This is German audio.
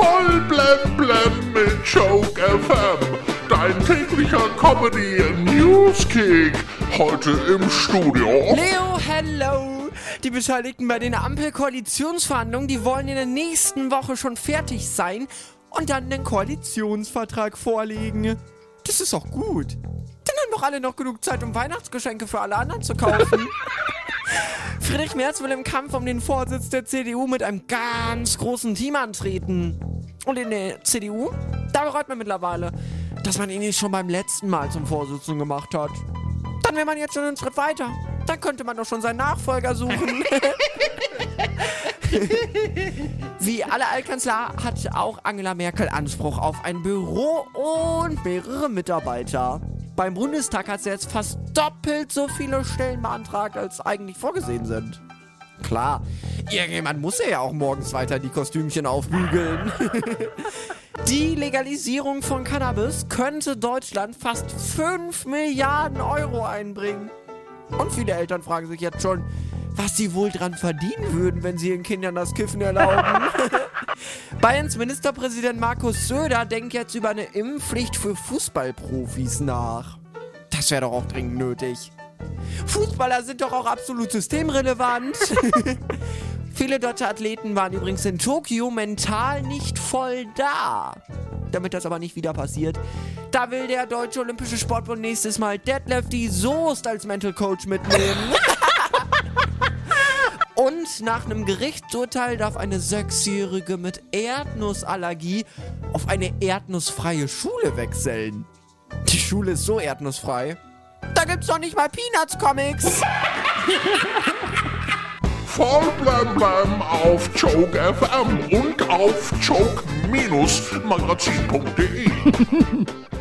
Voll blem blem mit Joke FM. Dein täglicher Comedy Newskick. Heute im Studio. Leo, hello! Die Beteiligten bei den Ampel-Koalitionsverhandlungen, die wollen in der nächsten Woche schon fertig sein und dann den Koalitionsvertrag vorlegen. Das ist auch gut. Dann haben doch alle noch genug Zeit, um Weihnachtsgeschenke für alle anderen zu kaufen. Friedrich Merz will im Kampf um den Vorsitz der CDU mit einem ganz großen Team antreten. Und in der CDU, da bereut man mittlerweile, dass man ihn nicht schon beim letzten Mal zum Vorsitzenden gemacht hat. Dann wäre man jetzt schon einen Schritt weiter. Dann könnte man doch schon seinen Nachfolger suchen. Wie alle Altkanzler hat auch Angela Merkel Anspruch auf ein Büro und mehrere Mitarbeiter. Beim Bundestag hat sie jetzt fast doppelt so viele Stellen beantragt, als eigentlich vorgesehen sind. Klar, irgendjemand muss ja auch morgens weiter die Kostümchen aufbügeln. Die Legalisierung von Cannabis könnte Deutschland fast 5 Milliarden Euro einbringen. Und viele Eltern fragen sich jetzt schon, was sie wohl dran verdienen würden, wenn sie ihren Kindern das Kiffen erlauben. Bayerns Ministerpräsident Markus Söder denkt jetzt über eine Impfpflicht für Fußballprofis nach. Das wäre doch auch dringend nötig. Fußballer sind doch auch absolut systemrelevant. Viele deutsche Athleten waren übrigens in Tokio mental nicht voll da. Damit das aber nicht wieder passiert, da will der Deutsche Olympische Sportbund nächstes Mal Deadlifty Soest als Mental Coach mitnehmen. Und nach einem Gerichtsurteil darf eine Sechsjährige mit Erdnussallergie auf eine erdnussfreie Schule wechseln. Die Schule ist so erdnussfrei. Da gibt's doch nicht mal Peanuts-Comics. Voll blem blem auf Joke FM und auf joke-magazin.de.